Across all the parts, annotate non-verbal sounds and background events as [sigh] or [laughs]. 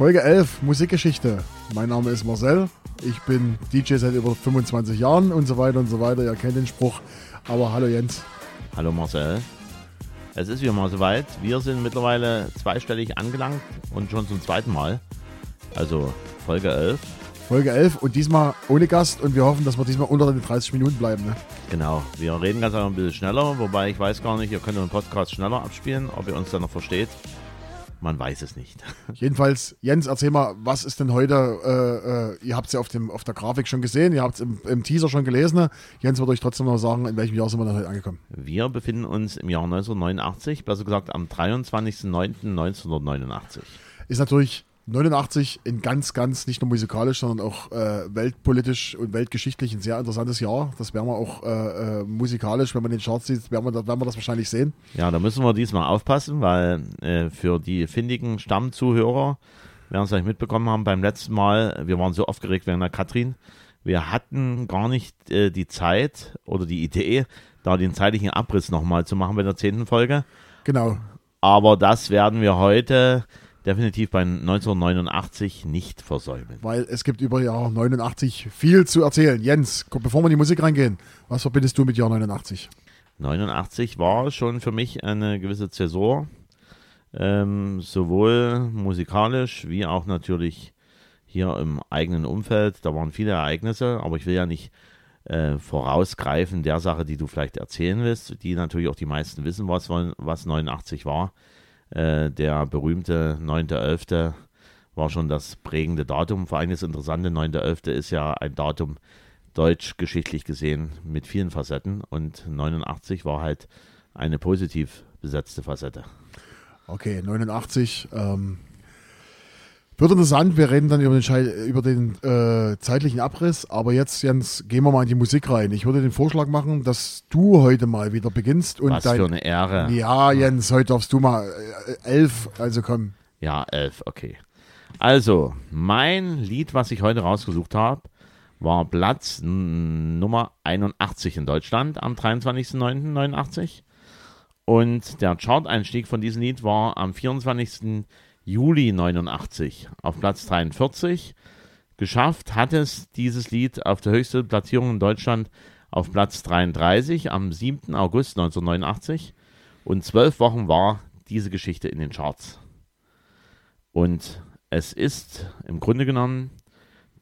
Folge 11, Musikgeschichte. Mein Name ist Marcel. Ich bin DJ seit über 25 Jahren und so weiter und so weiter. Ihr kennt den Spruch. Aber hallo Jens. Hallo Marcel. Es ist wieder mal soweit. Wir sind mittlerweile zweistellig angelangt und schon zum zweiten Mal. Also Folge 11. Folge 11 und diesmal ohne Gast und wir hoffen, dass wir diesmal unter den 30 Minuten bleiben. Ne? Genau, wir reden ganz einfach ein bisschen schneller, wobei ich weiß gar nicht, ihr könnt den Podcast schneller abspielen, ob ihr uns dann noch versteht. Man weiß es nicht. [laughs] Jedenfalls, Jens, erzähl mal, was ist denn heute, äh, äh, ihr habt es ja auf, dem, auf der Grafik schon gesehen, ihr habt es im, im, Teaser schon gelesen. Jens wird euch trotzdem noch sagen, in welchem Jahr sind wir denn heute angekommen? Wir befinden uns im Jahr 1989, besser gesagt am 23.09.1989. Ist natürlich 89 in ganz, ganz, nicht nur musikalisch, sondern auch äh, weltpolitisch und weltgeschichtlich ein sehr interessantes Jahr. Das werden wir auch äh, äh, musikalisch, wenn man den Charts sieht, werden wir, werden wir das wahrscheinlich sehen. Ja, da müssen wir diesmal aufpassen, weil äh, für die findigen Stammzuhörer werden es vielleicht mitbekommen haben beim letzten Mal, wir waren so aufgeregt wegen der Katrin. Wir hatten gar nicht äh, die Zeit oder die Idee, da den zeitlichen Abriss nochmal zu machen bei der zehnten Folge. Genau. Aber das werden wir heute definitiv bei 1989 nicht versäumen. Weil es gibt über Jahr 89 viel zu erzählen. Jens, bevor wir in die Musik reingehen, was verbindest du mit Jahr 89? 89 war schon für mich eine gewisse Zäsur, ähm, sowohl musikalisch wie auch natürlich hier im eigenen Umfeld. Da waren viele Ereignisse, aber ich will ja nicht äh, vorausgreifen der Sache, die du vielleicht erzählen willst, die natürlich auch die meisten wissen, was, was 89 war. Äh, der berühmte 9.11. war schon das prägende Datum. Vor allem das Interessante, 9.11. ist ja ein Datum deutsch geschichtlich gesehen mit vielen Facetten und 89 war halt eine positiv besetzte Facette. Okay, 89. Ähm, wird interessant, wir reden dann über den, über den äh, zeitlichen Abriss, aber jetzt, Jens, gehen wir mal in die Musik rein. Ich würde den Vorschlag machen, dass du heute mal wieder beginnst. Und Was dein, für eine Ehre. Ja, Jens, heute darfst du mal äh, elf, also komm. Ja, elf, okay. Also, mein Lied, was ich heute rausgesucht habe, war Platz Nummer 81 in Deutschland am 23.09.89. Und der Chart-Einstieg von diesem Lied war am 24. Juli 89 auf Platz 43. Geschafft hat es dieses Lied auf der höchsten Platzierung in Deutschland auf Platz 33 am 7. August 1989. Und zwölf Wochen war diese Geschichte in den Charts. Und es ist im Grunde genommen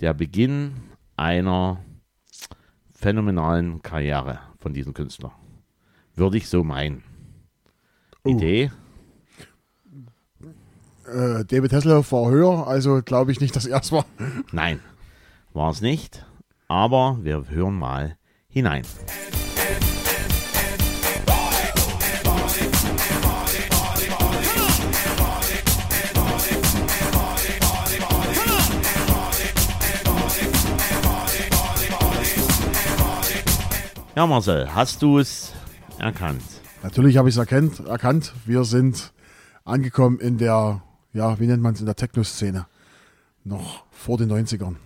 der Beginn einer phänomenalen Karriere von diesem Künstler. Würde ich so meinen. Uh. Idee? Äh, David Hasselhoff war höher, also glaube ich nicht, dass er es war. Nein, war es nicht. Aber wir hören mal hinein. Ja, Marcel, hast du es erkannt? Natürlich habe ich es erkannt, erkannt. Wir sind angekommen in der ja, wie nennt man es in der Techno-Szene? Noch vor den 90ern.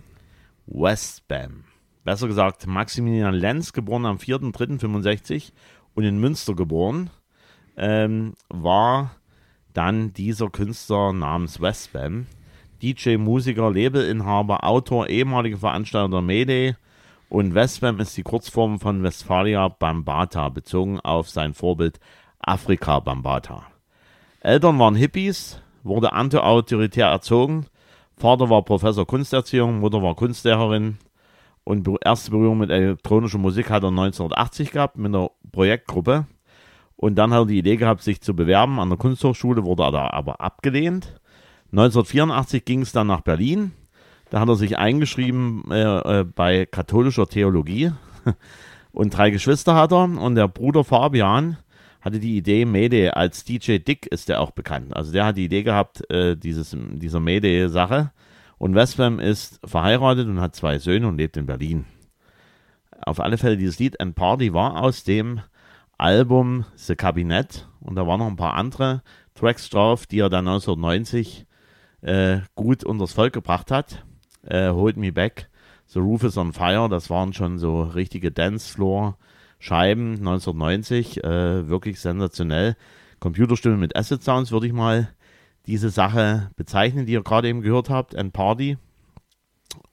Westbam. Besser gesagt, Maximilian Lenz, geboren am 4.3.65 und in Münster geboren, ähm, war dann dieser Künstler namens Westbam. DJ, Musiker, Labelinhaber, Autor, ehemaliger Veranstalter der Mayday und Westbam ist die Kurzform von Westphalia Bambata, bezogen auf sein Vorbild Afrika Bambata. Eltern waren Hippies, wurde anti-autoritär erzogen. Vater war Professor Kunsterziehung, Mutter war Kunstlehrerin und erste Berührung mit elektronischer Musik hat er 1980 gehabt mit einer Projektgruppe. Und dann hat er die Idee gehabt, sich zu bewerben an der Kunsthochschule, wurde er aber abgelehnt. 1984 ging es dann nach Berlin. Da hat er sich eingeschrieben äh, äh, bei katholischer Theologie. [laughs] Und drei Geschwister hat er. Und der Bruder Fabian hatte die Idee, Mayday als DJ Dick ist der auch bekannt. Also der hat die Idee gehabt, äh, dieses, dieser Mayday-Sache. Und Westbam ist verheiratet und hat zwei Söhne und lebt in Berlin. Auf alle Fälle, dieses Lied And Party war aus dem Album The Cabinet und da waren noch ein paar andere Tracks drauf, die er dann 1990 äh, gut unters Volk gebracht hat. Äh, Hold Me Back, The Roof is on Fire, das waren schon so richtige Dancefloor- Scheiben 1990, äh, wirklich sensationell. Computerstimme mit Asset Sounds würde ich mal diese Sache bezeichnen, die ihr gerade eben gehört habt, ein Party.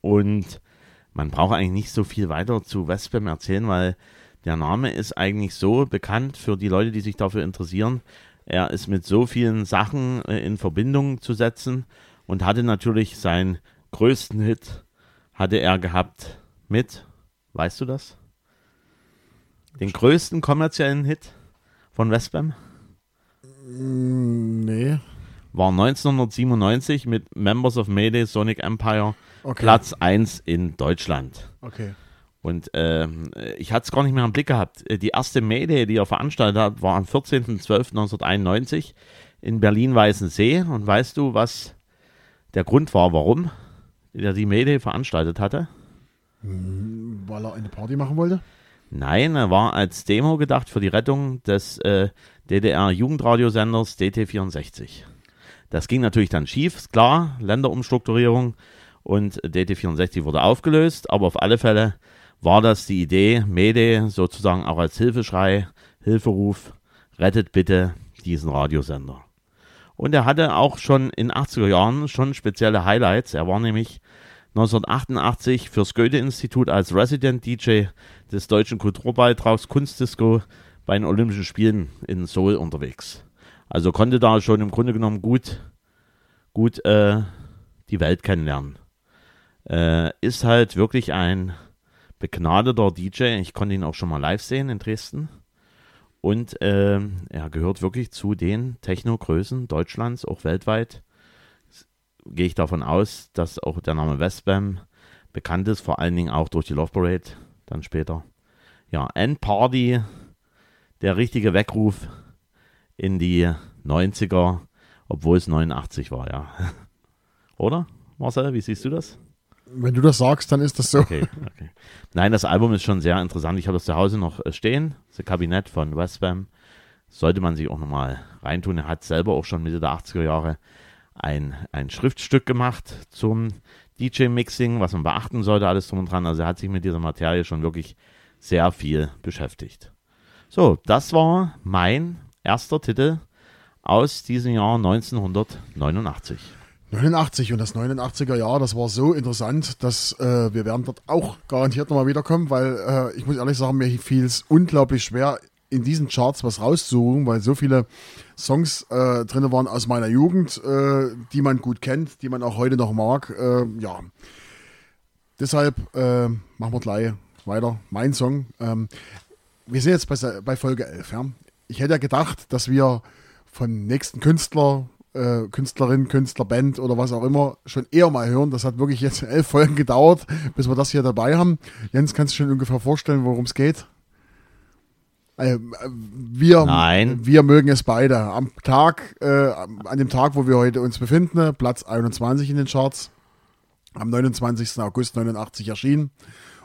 Und man braucht eigentlich nicht so viel weiter zu Westbam erzählen, weil der Name ist eigentlich so bekannt für die Leute, die sich dafür interessieren. Er ist mit so vielen Sachen äh, in Verbindung zu setzen und hatte natürlich seinen größten Hit, hatte er gehabt mit, weißt du das? Den größten kommerziellen Hit von Westbam? Mm, nee. War 1997 mit Members of Mayday Sonic Empire Okay. Platz 1 in Deutschland. Okay. Und ähm, ich hatte es gar nicht mehr im Blick gehabt. Äh, Die erste Mayday, die er veranstaltet hat, war am 14.12.1991 in Berlin-Weißensee. Und weißt du, was der Grund war, warum er die Mayday veranstaltet hatte? Weil er eine Party machen wollte? Nein, er war als Demo gedacht für die Rettung des äh, DDR-Jugendradiosenders DT64. Das ging natürlich dann schief, ist klar, Länderumstrukturierung und DT64 wurde aufgelöst, aber auf alle Fälle war das die Idee, Mede sozusagen auch als Hilfeschrei, Hilferuf, rettet bitte diesen Radiosender. Und er hatte auch schon in 80er Jahren schon spezielle Highlights. Er war nämlich 1988 fürs Goethe-Institut als Resident DJ des deutschen Kulturbeitrags Kunstdisco bei den Olympischen Spielen in Seoul unterwegs. Also konnte da schon im Grunde genommen gut, gut äh, die Welt kennenlernen. Äh, ist halt wirklich ein begnadeter DJ. Ich konnte ihn auch schon mal live sehen in Dresden. Und ähm, er gehört wirklich zu den Techno-Größen Deutschlands, auch weltweit. Gehe ich davon aus, dass auch der Name Westbam bekannt ist, vor allen Dingen auch durch die Love Parade dann später. Ja, End Party, der richtige Weckruf in die 90er, obwohl es 89 war, ja. [laughs] Oder? Marcel, wie siehst du das? Wenn du das sagst, dann ist das so. Okay, okay. Nein, das Album ist schon sehr interessant. Ich habe das zu Hause noch äh, stehen. Das Kabinett von Westbam. Sollte man sich auch nochmal reintun. Er hat selber auch schon Mitte der 80er Jahre ein, ein Schriftstück gemacht zum DJ-Mixing, was man beachten sollte, alles drum und dran. Also er hat sich mit dieser Materie schon wirklich sehr viel beschäftigt. So, das war mein erster Titel aus diesem Jahr 1989. 89 und das 89er Jahr, das war so interessant, dass äh, wir werden dort auch garantiert nochmal wiederkommen, weil äh, ich muss ehrlich sagen, mir fiel es unglaublich schwer, in diesen Charts was rauszusuchen, weil so viele Songs äh, drin waren aus meiner Jugend, äh, die man gut kennt, die man auch heute noch mag. Äh, ja, deshalb äh, machen wir gleich weiter. Mein Song. Ähm, wir sind jetzt bei, bei Folge 11. Ja? Ich hätte ja gedacht, dass wir von nächsten Künstler, äh, Künstlerin, Künstlerband oder was auch immer schon eher mal hören. Das hat wirklich jetzt elf Folgen gedauert, bis wir das hier dabei haben. Jens, kannst du schon ungefähr vorstellen, worum es geht? Äh, wir, Nein. wir mögen es beide. Am Tag, äh, an dem Tag, wo wir heute uns befinden, Platz 21 in den Charts, am 29. August 89 erschienen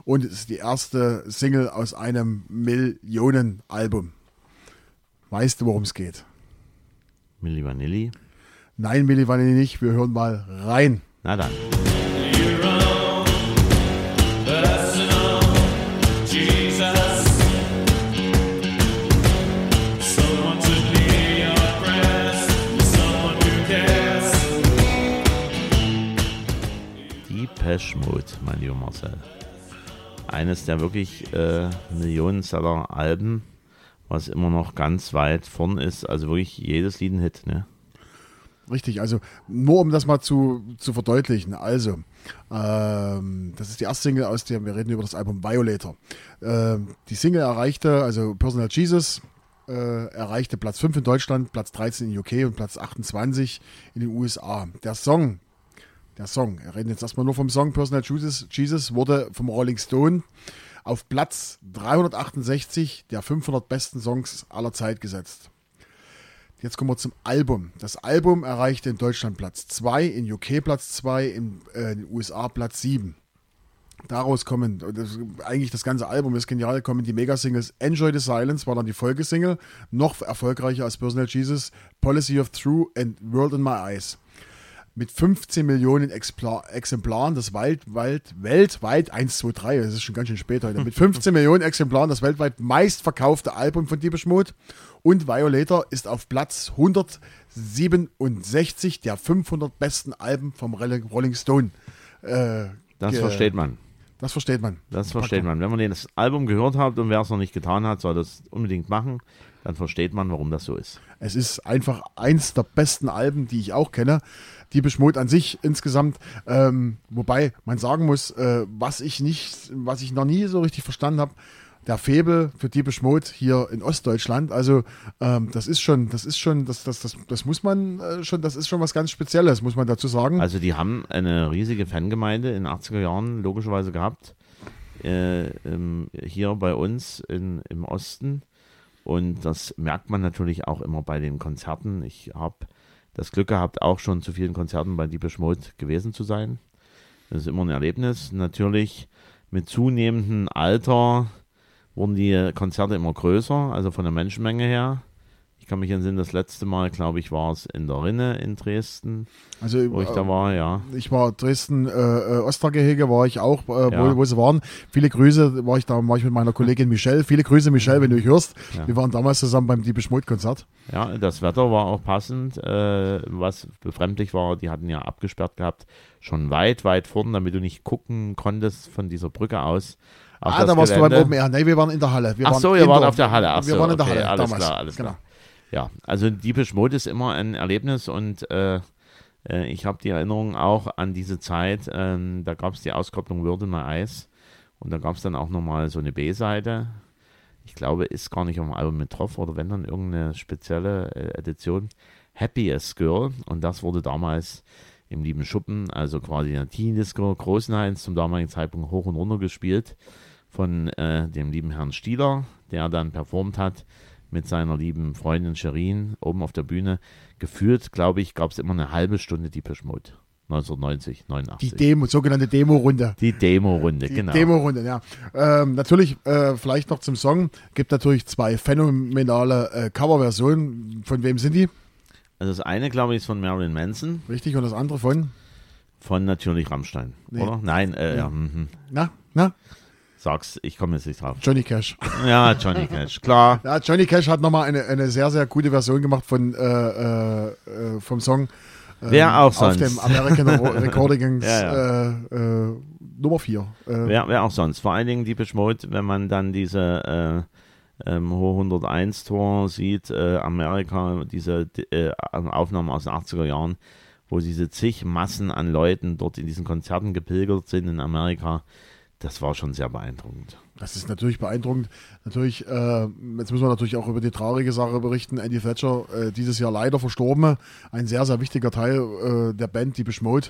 und es ist die erste Single aus einem Millionenalbum. Weißt du, worum es geht? Milli Vanilli. Nein, Milli Vanilli nicht. Wir hören mal rein. Na dann. Depeche Mode, mein lieber Marcel. Eines der wirklich äh, Millionenseller-Alben, was immer noch ganz weit vorn ist. Also wirklich jedes Lied ein Hit, ne? Richtig, also nur um das mal zu, zu verdeutlichen. Also, ähm, das ist die erste Single aus der, wir reden über das Album Violator. Ähm, die Single erreichte, also Personal Jesus, äh, erreichte Platz 5 in Deutschland, Platz 13 in UK und Platz 28 in den USA. Der Song, der Song, wir reden jetzt erstmal nur vom Song Personal Jesus, Jesus wurde vom Rolling Stone auf Platz 368 der 500 besten Songs aller Zeit gesetzt. Jetzt kommen wir zum Album. Das Album erreichte in Deutschland Platz 2, in UK Platz 2, in, äh, in den USA Platz 7. Daraus kommen, und das, eigentlich das ganze Album ist genial, kommen die Megasingles Enjoy the Silence, war dann die Folgesingle, noch erfolgreicher als Personal Jesus, Policy of True and World in My Eyes. Mit 15 Millionen Expla Exemplaren das weltweit, weltweit 1, 2, 3, das ist schon ganz schön spät heute, [laughs] mit 15 Millionen Exemplaren das weltweit meistverkaufte Album von Deepish Mode und Violator ist auf Platz 167 der 500 besten Alben vom Rolling Stone. Äh, Das versteht man. Das versteht man. Das versteht man. Wenn man das Album gehört hat und wer es noch nicht getan hat, soll das unbedingt machen. Dann versteht man, warum das so ist. Es ist einfach eins der besten Alben, die ich auch kenne. Die Mode an sich insgesamt, ähm, wobei man sagen muss, äh, was ich nicht, was ich noch nie so richtig verstanden habe, der Febel für die Mode hier in Ostdeutschland. Also ähm, das ist schon, das ist schon, das, das, das, das muss man äh, schon, das ist schon was ganz Spezielles, muss man dazu sagen. Also die haben eine riesige Fangemeinde in den 80er Jahren logischerweise gehabt. Äh, ähm, hier bei uns in, im Osten. Und das merkt man natürlich auch immer bei den Konzerten. Ich habe das Glück gehabt, auch schon zu vielen Konzerten bei Deepish Mode gewesen zu sein. Das ist immer ein Erlebnis. Natürlich mit zunehmendem Alter wurden die Konzerte immer größer, also von der Menschenmenge her. Ich kann mich entsinnen, das letzte Mal, glaube ich, war es in der Rinne in Dresden, also wo ich äh, da war, ja. Ich war Dresden, äh, äh, Ostergehege war ich auch, äh, Ja. wo, wo sie waren. Viele Grüße, war ich da, war ich mit meiner Kollegin Michelle. Viele Grüße, Michelle, wenn du mich hörst. Ja. Wir waren damals zusammen beim Mode Konzert. Ja, das Wetter war auch passend. Äh, was befremdlich war, die hatten ja abgesperrt gehabt, schon weit, weit vorn, damit du nicht gucken konntest von dieser Brücke aus. Ah, da warst du beim Gelände. Open Air. Nee, wir waren in der Halle. Wir Ach waren so, ihr indoor. wart auf der Halle. Ach wir so, waren in der okay, Halle alles damals. klar, alles genau. klar. Ja, also Deepish Mode ist immer ein Erlebnis und äh, äh, ich habe die Erinnerung auch an diese Zeit, ähm, da gab es die Auskopplung Würde My Eis und da gab es dann auch nochmal so eine B-Seite. Ich glaube, ist gar nicht auf dem Album mit drauf oder wenn dann irgendeine spezielle äh, Edition. Happiest Girl und das wurde damals im lieben Schuppen, also quasi in der Teen-Disco Großenheinz zum damaligen Zeitpunkt hoch und runter gespielt von äh, dem lieben Herrn Stieler, der dann performt hat mit seiner lieben Freundin Sherin oben auf der Bühne. Geführt, glaube ich, gab es immer eine halbe Stunde Deepish Mode. 1990, Die 89. Demo, sogenannte Demo-Runde. Die Demo-Runde, Die genau. Demo-Runde, ja. Ähm, natürlich, äh, vielleicht noch zum Song, gibt natürlich zwei phänomenale äh, Coverversionen. Von wem sind die? also das eine, glaube ich, ist von Marilyn Manson, Richtig? Und das andere von? von natürlich Rammstein, Nee. oder? Nein, äh, ja, mhm. Na, na? Sag's, ich komme jetzt nicht drauf. Johnny Cash. Ja, Johnny Cash, klar. [laughs] Ja, Johnny Cash hat nochmal eine, eine sehr, sehr gute Version gemacht von, äh, äh, äh, vom Song. ähm, Wer auch Auf sonst. dem American [laughs] Recordings Ja, Äh, äh, Nummer 4. Äh, Wer, wer auch sonst. Vor allen Dingen Deepish Mode, wenn man dann diese äh, ähm, Hohe 101 Tour sieht, äh, Amerika, diese äh, Aufnahmen aus den 80er Jahren, wo diese zig Massen an Leuten dort in diesen Konzerten gepilgert sind in Amerika, das war schon sehr beeindruckend. Das ist natürlich beeindruckend. Natürlich, äh, jetzt müssen wir natürlich auch über die traurige Sache berichten. Andy Thatcher, äh, dieses Jahr leider verstorben. Ein sehr, sehr wichtiger Teil äh, der Band, die Beschmode.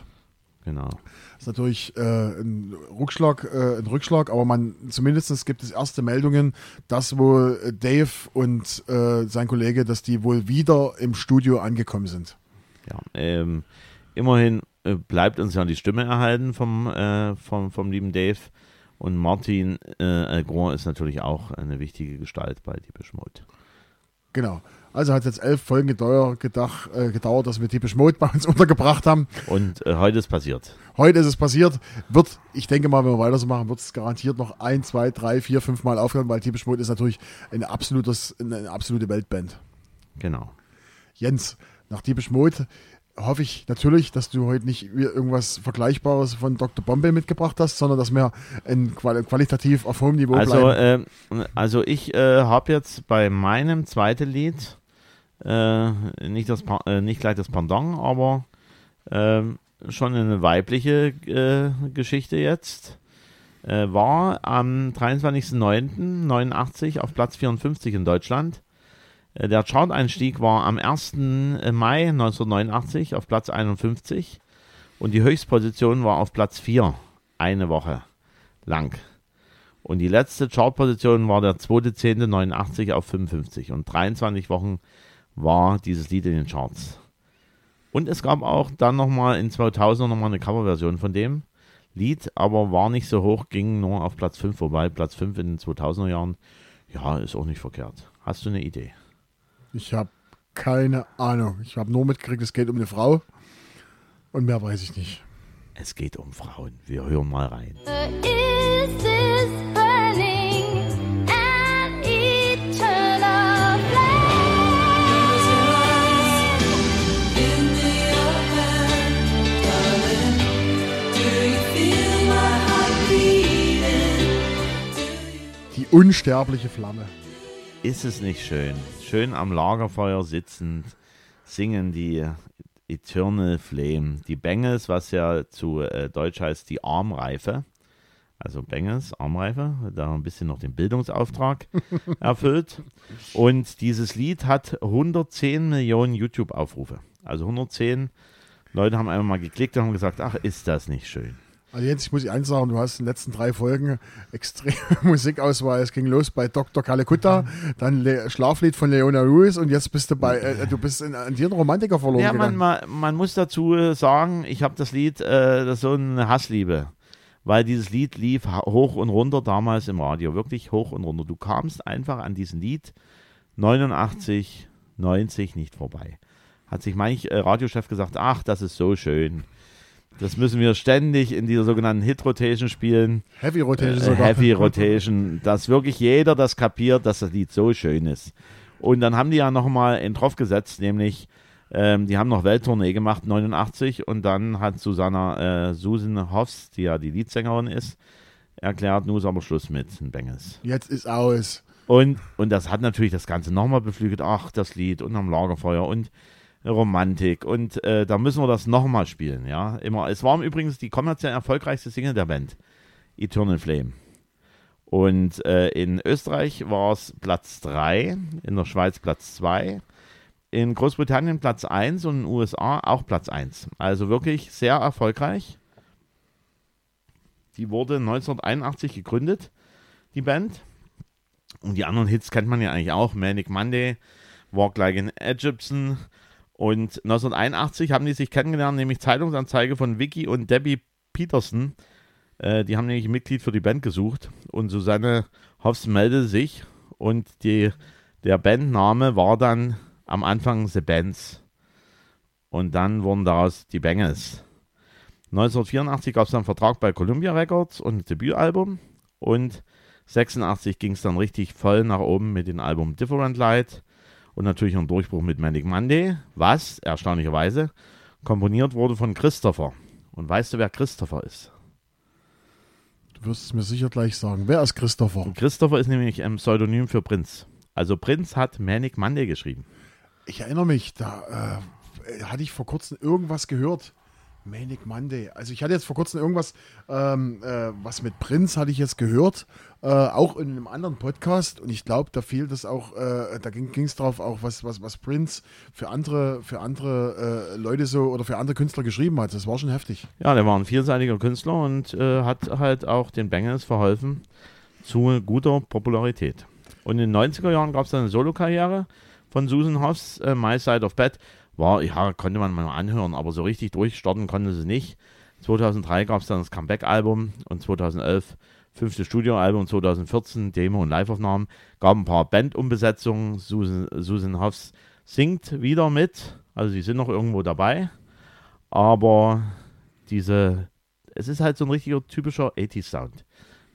Genau. Das ist natürlich äh, ein Rückschlag, äh, ein Rückschlag, aber man zumindest gibt es erste Meldungen, dass wohl Dave und äh, sein Kollege, dass die wohl wieder im Studio angekommen sind. Ja, ähm, immerhin bleibt uns ja die Stimme erhalten vom, äh, vom, vom lieben Dave. Und Martin äh, Algor ist natürlich auch eine wichtige Gestalt bei Deepish Mode. Genau. Also hat jetzt elf Folgen gedauert, gedach, äh, gedauert dass wir Typisch Mode bei uns [laughs] untergebracht haben. Und äh, heute ist passiert. Heute ist es passiert. Wird, ich denke mal, wenn wir weiter so machen, wird es garantiert noch ein, zwei, drei, vier, fünf Mal aufhören, weil Mode ist natürlich eine, absolutes, eine absolute Weltband. Genau. Jens, nach Typisch Mode hoffe ich natürlich, dass du heute nicht irgendwas Vergleichbares von Dr. Bombay mitgebracht hast, sondern dass wir ein quali qualitativ auf hohem Niveau Also, bleiben. äh, also ich äh, habe jetzt bei meinem zweiten Lied äh, nicht, das, äh, nicht gleich das Pendant, aber ähm, schon eine weibliche äh, Geschichte jetzt. Äh, war am 23.09.89 auf Platz 54 in Deutschland. Äh, der Chart-Einstieg war am 1. Mai 1989 auf Platz 51 und die Höchstposition war auf Platz 4, eine Woche lang. Und die letzte Chartposition war der 2.10.89 auf 55 und 23 Wochen war dieses Lied in den Charts. Und es gab auch dann nochmal in 2000 nochmal eine Coverversion von dem Lied, aber war nicht so hoch, ging nur auf Platz 5 vorbei. Platz 5 in den 2000er Jahren, ja, ist auch nicht verkehrt. Hast du eine Idee? Ich habe keine Ahnung. Ich habe nur mitgekriegt, es geht um eine Frau. Und mehr weiß ich nicht. Es geht um Frauen. Wir hören mal rein. Is Die unsterbliche Flamme. Ist es nicht schön? Schön am Lagerfeuer sitzend singen die Eternal Flame. Die Bengals, was ja zu äh, Deutsch heißt die Armreife. Also Bengals, Armreife, da ein bisschen noch den Bildungsauftrag [laughs] erfüllt. Und dieses Lied hat 110 Millionen YouTube-Aufrufe. Also 110 Leute haben einmal mal geklickt und haben gesagt, ach, ist das nicht schön. Also jetzt, ich muss ich eins sagen, du hast in den letzten drei Folgen extreme [laughs] Musikauswahl. Es ging los bei Dr. Kalekutta, dann Le Schlaflied von Leona Lewis und jetzt bist du bei, äh, du bist in, an dir einen Romantiker verloren Ja, man, gegangen. man, man muss dazu äh, sagen, ich habe das Lied, äh, das ist so eine Hassliebe. Weil dieses Lied lief hoch und runter damals im Radio, wirklich hoch und runter. Du kamst einfach an diesem Lied 89, 90 nicht vorbei. Hat sich manch äh, Radiochef gesagt, ach, das ist so schön. Das müssen wir ständig in dieser sogenannten Hit-Rotation spielen. Heavy Rotation Äh, sogar. Heavy Rotation, dass wirklich jeder das kapiert, dass das Lied so schön ist. Und dann haben die ja nochmal in drauf gesetzt, nämlich ähm, die haben noch Welttournee gemacht, 89, und dann hat Susanna äh, Susan Hoffs, die ja die Leadsängerin ist, erklärt, nun ist aber Schluss mit den Bengals. Jetzt ist aus. Und, und das hat natürlich das Ganze nochmal beflügelt. Ach, das Lied und am Lagerfeuer und Romantik. Und äh, da müssen wir das nochmal spielen, ja. Immer. Es war übrigens die kommerziell erfolgreichste Single der Band. Eternal Flame. Und äh, in Österreich war es Platz 3, in der Schweiz Platz 2, in Großbritannien Platz 1 und in den USA auch Platz 1. Also wirklich sehr erfolgreich. Die wurde 1981 gegründet, die Band. Und die anderen Hits kennt man ja eigentlich auch. Manic Monday, Walk Like an Egyptian. Und 1981 haben die sich kennengelernt, nämlich Zeitungsanzeige von Vicky und Debbie Peterson. Äh, die haben nämlich ein Mitglied für die Band gesucht. Und Susanne Hoffs meldete sich. Und die, der Bandname war dann am Anfang The Bands. Und dann wurden daraus die Bengals. 1984 gab es dann einen Vertrag bei Columbia Records und ein Debütalbum. Und 86 ging es dann richtig voll nach oben mit dem Album Different Light und natürlich ein Durchbruch mit Manic Monday, was erstaunlicherweise komponiert wurde von Christopher. Und weißt du, wer Christopher ist? Du wirst es mir sicher gleich sagen. Wer ist Christopher? Christopher ist nämlich ein Pseudonym für Prinz. Also Prinz hat Manic Monday geschrieben. Ich erinnere mich, da äh, hatte ich vor kurzem irgendwas gehört. Manic Monday. Also ich hatte jetzt vor kurzem irgendwas, ähm, äh, was mit Prinz hatte ich jetzt gehört, äh, auch in einem anderen Podcast und ich glaube, da fiel das auch, äh, da ging es drauf auch, was, was, was Prince für andere, für andere äh, Leute so oder für andere Künstler geschrieben hat. Das war schon heftig. Ja, der war ein vielseitiger Künstler und äh, hat halt auch den Bengals verholfen zu guter Popularität. Und in den 90er Jahren gab es dann eine Solokarriere von Susan Hoffs, äh, My Side of Bed. War, ja, konnte man mal anhören, aber so richtig durchstarten konnte sie nicht. 2003 gab es dann das Comeback-Album und 2011 fünfte Studioalbum, 2014 Demo und Liveaufnahmen. Gab ein paar Bandumbesetzungen. Susan, Susan Hoffs singt wieder mit, also sie sind noch irgendwo dabei. Aber diese, es ist halt so ein richtiger typischer 80s-Sound.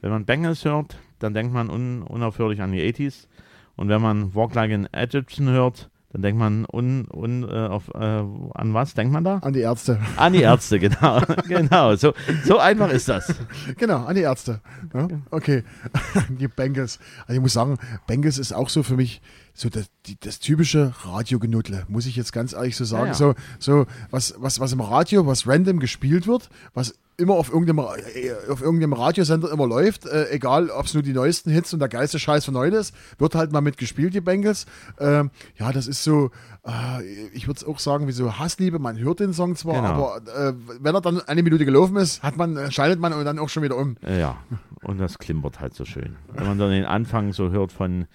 Wenn man Bengals hört, dann denkt man un, unaufhörlich an die 80s. Und wenn man Walk Like an Egyptian hört, dann denkt man un, un, äh, auf, äh, an was denkt man da? An die Ärzte. An die Ärzte, genau. [laughs] genau, so, so einfach ist das. Genau, an die Ärzte. Ja, okay. [laughs] die Bengals. Also ich muss sagen, Bengals ist auch so für mich so das, die, das typische Radiogenudle, muss ich jetzt ganz ehrlich so sagen. Ja, ja. So, so was, was, was im Radio, was random gespielt wird, was immer auf irgendeinem, äh, auf irgendeinem Radiosender immer läuft, äh, egal ob es nur die neuesten Hits und der geilste Scheiß von heute ist, wird halt mal mitgespielt, die Bengals. Ähm, ja, das ist so, äh, ich würde es auch sagen, wie so Hassliebe, man hört den Song zwar, Genau. aber äh, wenn er dann eine Minute gelaufen ist, hat man, äh, schaltet man und dann auch schon wieder um. Ja, und das klimpert halt so schön. Wenn man dann den Anfang so hört von,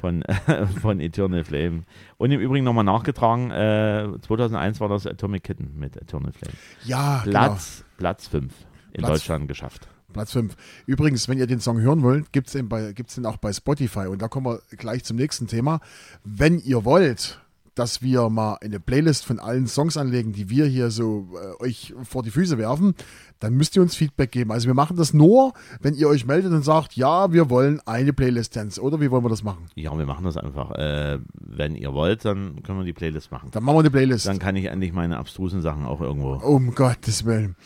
von, [laughs] von Eternal Flame. Und im Übrigen nochmal nachgetragen, äh, 2001 war das Atomic Kitten mit Eternal Flame. Ja, Platz, Platz 5 in Platz- Deutschland geschafft. genau. Platz 5. Übrigens, wenn ihr den Song hören wollt, gibt es den, bei- gibt's den auch bei Spotify. Und da kommen wir gleich zum nächsten Thema. Wenn ihr wollt, dass wir mal eine Playlist von allen Songs anlegen, die wir hier so äh, euch vor die Füße werfen, dann müsst ihr uns Feedback geben. Also wir machen das nur, wenn ihr euch meldet und sagt, ja, wir wollen eine Playlist Dance. Oder wie wollen wir das machen? Ja, wir machen das einfach. Äh, wenn ihr wollt, dann können wir die Playlist machen. Dann machen wir eine Playlist. Dann kann ich endlich meine abstrusen Sachen auch irgendwo. Um Gottes Willen.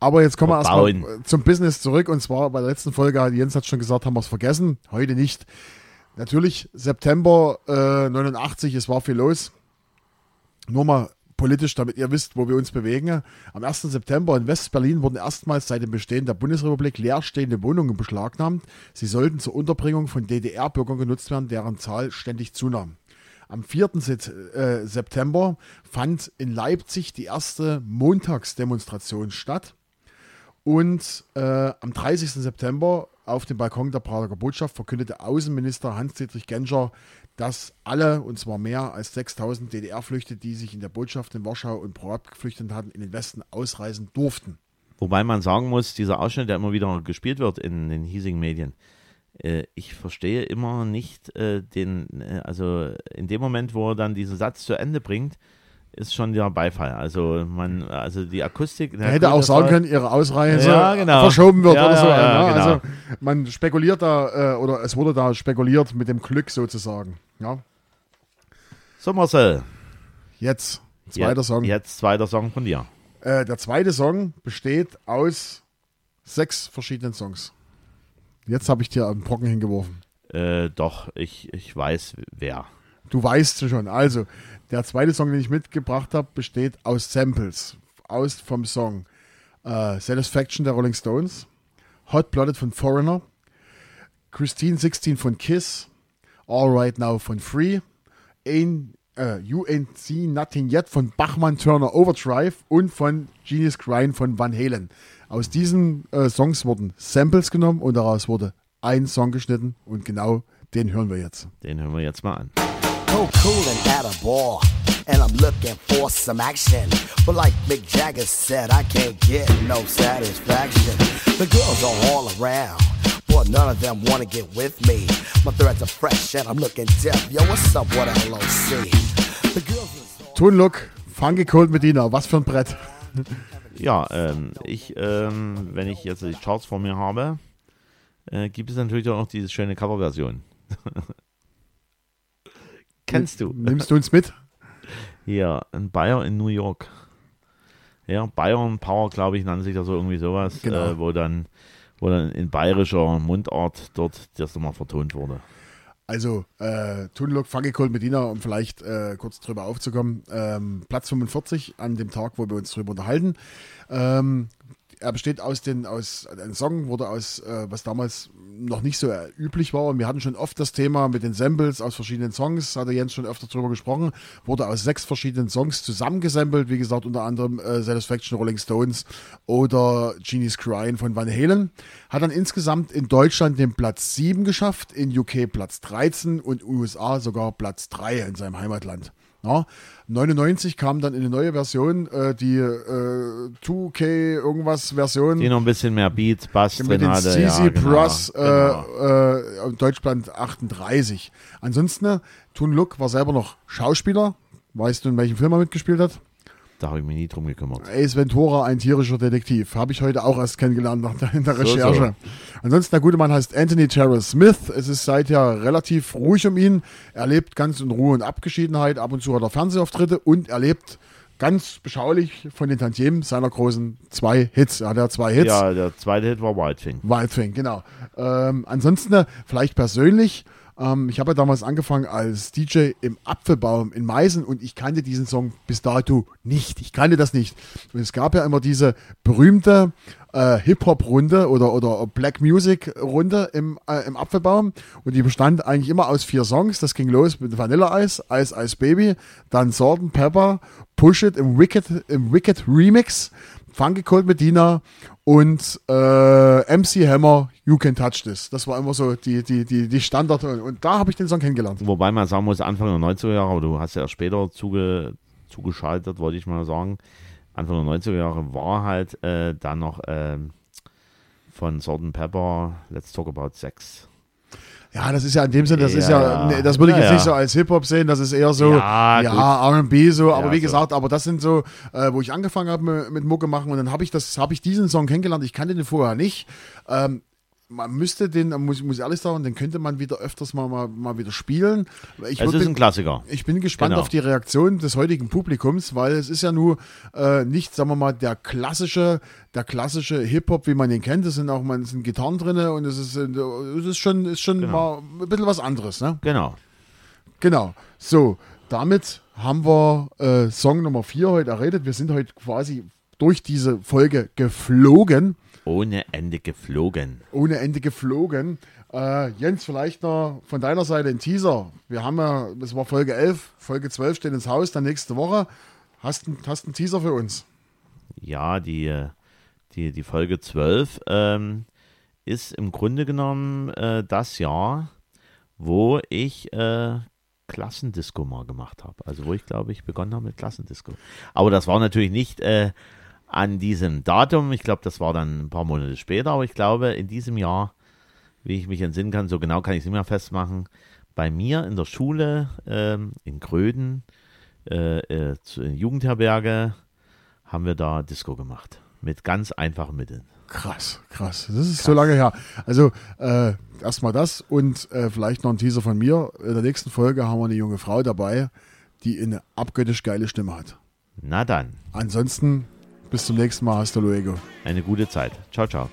Aber jetzt kommen wir erstmal Verbauen. zum Business zurück. Und zwar bei der letzten Folge, Jens hat schon gesagt, haben wir es vergessen. Heute nicht. Natürlich September äh, 89, es war viel los. Nur mal politisch, damit ihr wisst, wo wir uns bewegen. Am 1. September in West-Berlin wurden erstmals seit dem Bestehen der Bundesrepublik leerstehende Wohnungen beschlagnahmt. Sie sollten zur Unterbringung von DDR-Bürgern genutzt werden, deren Zahl ständig zunahm. Am 4. Set- äh, September fand in Leipzig die erste Montagsdemonstration statt. Und äh, am 30. September auf dem Balkon der Prager Botschaft verkündete Außenminister Hans-Dietrich Genscher, dass alle, und zwar mehr als 6000 DDR-Flüchte, die sich in der Botschaft in Warschau und Prag geflüchtet hatten, in den Westen ausreisen durften. Wobei man sagen muss, dieser Ausschnitt, der immer wieder gespielt wird in den hiesigen Medien, äh, ich verstehe immer nicht äh, den, äh, also in dem Moment, wo er dann diesen Satz zu Ende bringt, ist schon der Beifall. Also man, also die Akustik. Er hätte auch sagen können, ihre Ausreise Ja, genau. verschoben wird Ja, oder so. ja, ja, ne? genau. Also man spekuliert da, äh, oder es wurde da spekuliert mit dem Glück sozusagen. Ja. So Marcel, Jetzt, zweiter jetzt, Song. Jetzt zweiter Song von dir. Äh, der zweite Song besteht aus sechs verschiedenen Songs. Jetzt habe ich dir einen Brocken hingeworfen. Äh, doch, ich, ich weiß wer. Du weißt schon. Also, der zweite Song, den ich mitgebracht habe, besteht aus Samples. Aus vom Song äh, Satisfaction der Rolling Stones, Hot Blooded von Foreigner, Christine 16 von Kiss, All Right Now von Free, Ain't, äh, You Ain't Seen Nothing Yet von Bachmann Turner Overdrive und von Genius Grind von Van Halen. Aus diesen äh, Songs wurden Samples genommen und daraus wurde ein Song geschnitten und genau den hören wir jetzt. Den hören wir jetzt mal an. So cool and at a bar. And I'm looking for some action. But like Mick Jagger said, I can't get no satisfaction. The girls are all around. But none of them wanna get with me. My threads are fresh and I'm looking deaf. Yo, what's up, what LOC? The girls are so Tune Look, Funky Cold Medina, was für ein Brett. [laughs] Ja, ähm, ich, ähm, wenn ich jetzt die Charts vor mir habe, äh, gibt es natürlich auch noch diese schöne Coverversion. [laughs] Kennst du? Nimmst du uns mit? Hier, ein Bayer in New York. Ja, Bayern Power, glaube ich, nannte sich das so irgendwie sowas, Genau. äh, wo dann wo dann in bayerischer Mundart dort das nochmal vertont wurde. Also, äh, Funky Cold Medina, um vielleicht äh, kurz drüber aufzukommen. Ähm, Platz 45 an dem Tag, wo wir uns drüber unterhalten. Ähm, er besteht aus den, aus, ein Song wurde aus, äh, was damals noch nicht so üblich war. Und wir hatten schon oft das Thema mit den Samples aus verschiedenen Songs, hatte Jens schon öfter drüber gesprochen, wurde aus sechs verschiedenen Songs zusammengesampelt, wie gesagt, unter anderem äh, Satisfaction Rolling Stones oder Genie's Crying von Van Halen. Hat dann insgesamt in Deutschland den Platz 7 geschafft, in UK Platz 13 und USA sogar Platz 3 in seinem Heimatland. Ja, 99 kam dann eine neue Version, äh, die äh, 2K irgendwas Version Die noch ein bisschen mehr Beat, Bass drin den hatte. CC ja, genau, Plus äh, genau. äh, in Deutschland 38. Ansonsten, Tun Look war selber noch Schauspieler. Weißt du, in welchem Film er mitgespielt hat? Da habe ich mich nie drum gekümmert. Ace Ventura, ein tierischer Detektiv. Habe ich heute auch erst kennengelernt nach der, in der So, Recherche. Ansonsten, der gute Mann heißt Anthony Terrell Smith. Es ist seither relativ ruhig um ihn. Er lebt ganz in Ruhe und Abgeschiedenheit. Ab und zu hat er Fernsehauftritte und er lebt ganz beschaulich von den Tantiemen seiner großen zwei Hits. Er hat ja zwei Hits. Ja, der zweite Hit war Wild Thing. Wild Thing, genau. Ähm, ansonsten äh, vielleicht persönlich. Ähm, ich habe ja damals angefangen als DJ im Apfelbaum in Meißen und ich kannte diesen Song bis dato nicht. Ich kannte das nicht. Und es gab ja immer diese berühmte äh, Hip-Hop-Runde oder, oder Black Music-Runde im, äh, im Apfelbaum und die bestand eigentlich immer aus vier Songs. Das ging los mit Vanilla Ice, Ice Ice Baby, dann Salt and Pepper, Push It im Wicked, im Wicked Remix, Funky Cold Medina und äh, MC Hammer, You Can Touch This. Das war immer so die, die, die, die Standard. Und da habe ich den Song kennengelernt. Wobei man sagen muss, Anfang der 90er Jahre, aber du hast ja später zuge, zugeschaltet, wollte ich mal sagen. Anfang der 90er Jahre war halt äh, dann noch ähm, von and Pepper Let's Talk About Sex. Ja, das ist ja in dem Sinne, das ist Ja, ja, ja. nee, das würde ich Ja, jetzt nicht so als Hip-Hop sehen, das ist eher so, Ja, R&B so, aber wie so. gesagt, aber das sind so, äh, wo ich angefangen habe mit, mit Mucke machen und dann habe ich das, habe ich diesen Song kennengelernt, ich kannte den vorher nicht, ähm, man müsste den, muss, muss ich ehrlich sagen, den könnte man wieder öfters mal, mal, mal wieder spielen. Ich Es ist ein Klassiker. ich bin gespannt Genau. auf die Reaktion des heutigen Publikums, weil es ist ja nur äh, nicht, sagen wir mal, der klassische, der klassische Hip-Hop, wie man ihn kennt. Es sind auch mal es sind Gitarren drin und es ist, äh, es ist schon, ist schon Genau. mal ein bisschen was anderes, ne? Genau. Genau. So, damit haben wir äh, Song Nummer 4 heute erredet. Wir sind heute quasi durch diese Folge geflogen, Ohne Ende geflogen. ohne Ende geflogen. Äh, Jens, vielleicht noch von deiner Seite ein Teaser. Wir haben ja, das war Folge 11, Folge 12 steht ins Haus, dann nächste Woche. Hast du hast einen Teaser für uns? Ja, die, die, die Folge 12 ähm, ist im Grunde genommen äh, das Jahr, wo ich äh, Klassendisco mal gemacht habe. Also wo ich, glaube ich, begonnen habe mit Klassendisco. Aber das war natürlich nicht äh, an diesem Datum. Ich glaube, das war dann ein paar Monate später. Aber ich glaube, in diesem Jahr, wie ich mich entsinnen kann, so genau kann ich es nicht mehr festmachen, bei mir in der Schule ähm, in Gröden, äh, äh, in Jugendherberge, haben wir da Disco gemacht. Mit ganz einfachen Mitteln. Krass, krass. Das ist so lange her. Also äh, erstmal das und äh, vielleicht noch ein Teaser von mir. In der nächsten Folge haben wir eine junge Frau dabei, die eine abgöttisch geile Stimme hat. Na dann, Ansonsten bis zum nächsten Mal. Hasta luego. eine gute Zeit. Ciao, ciao.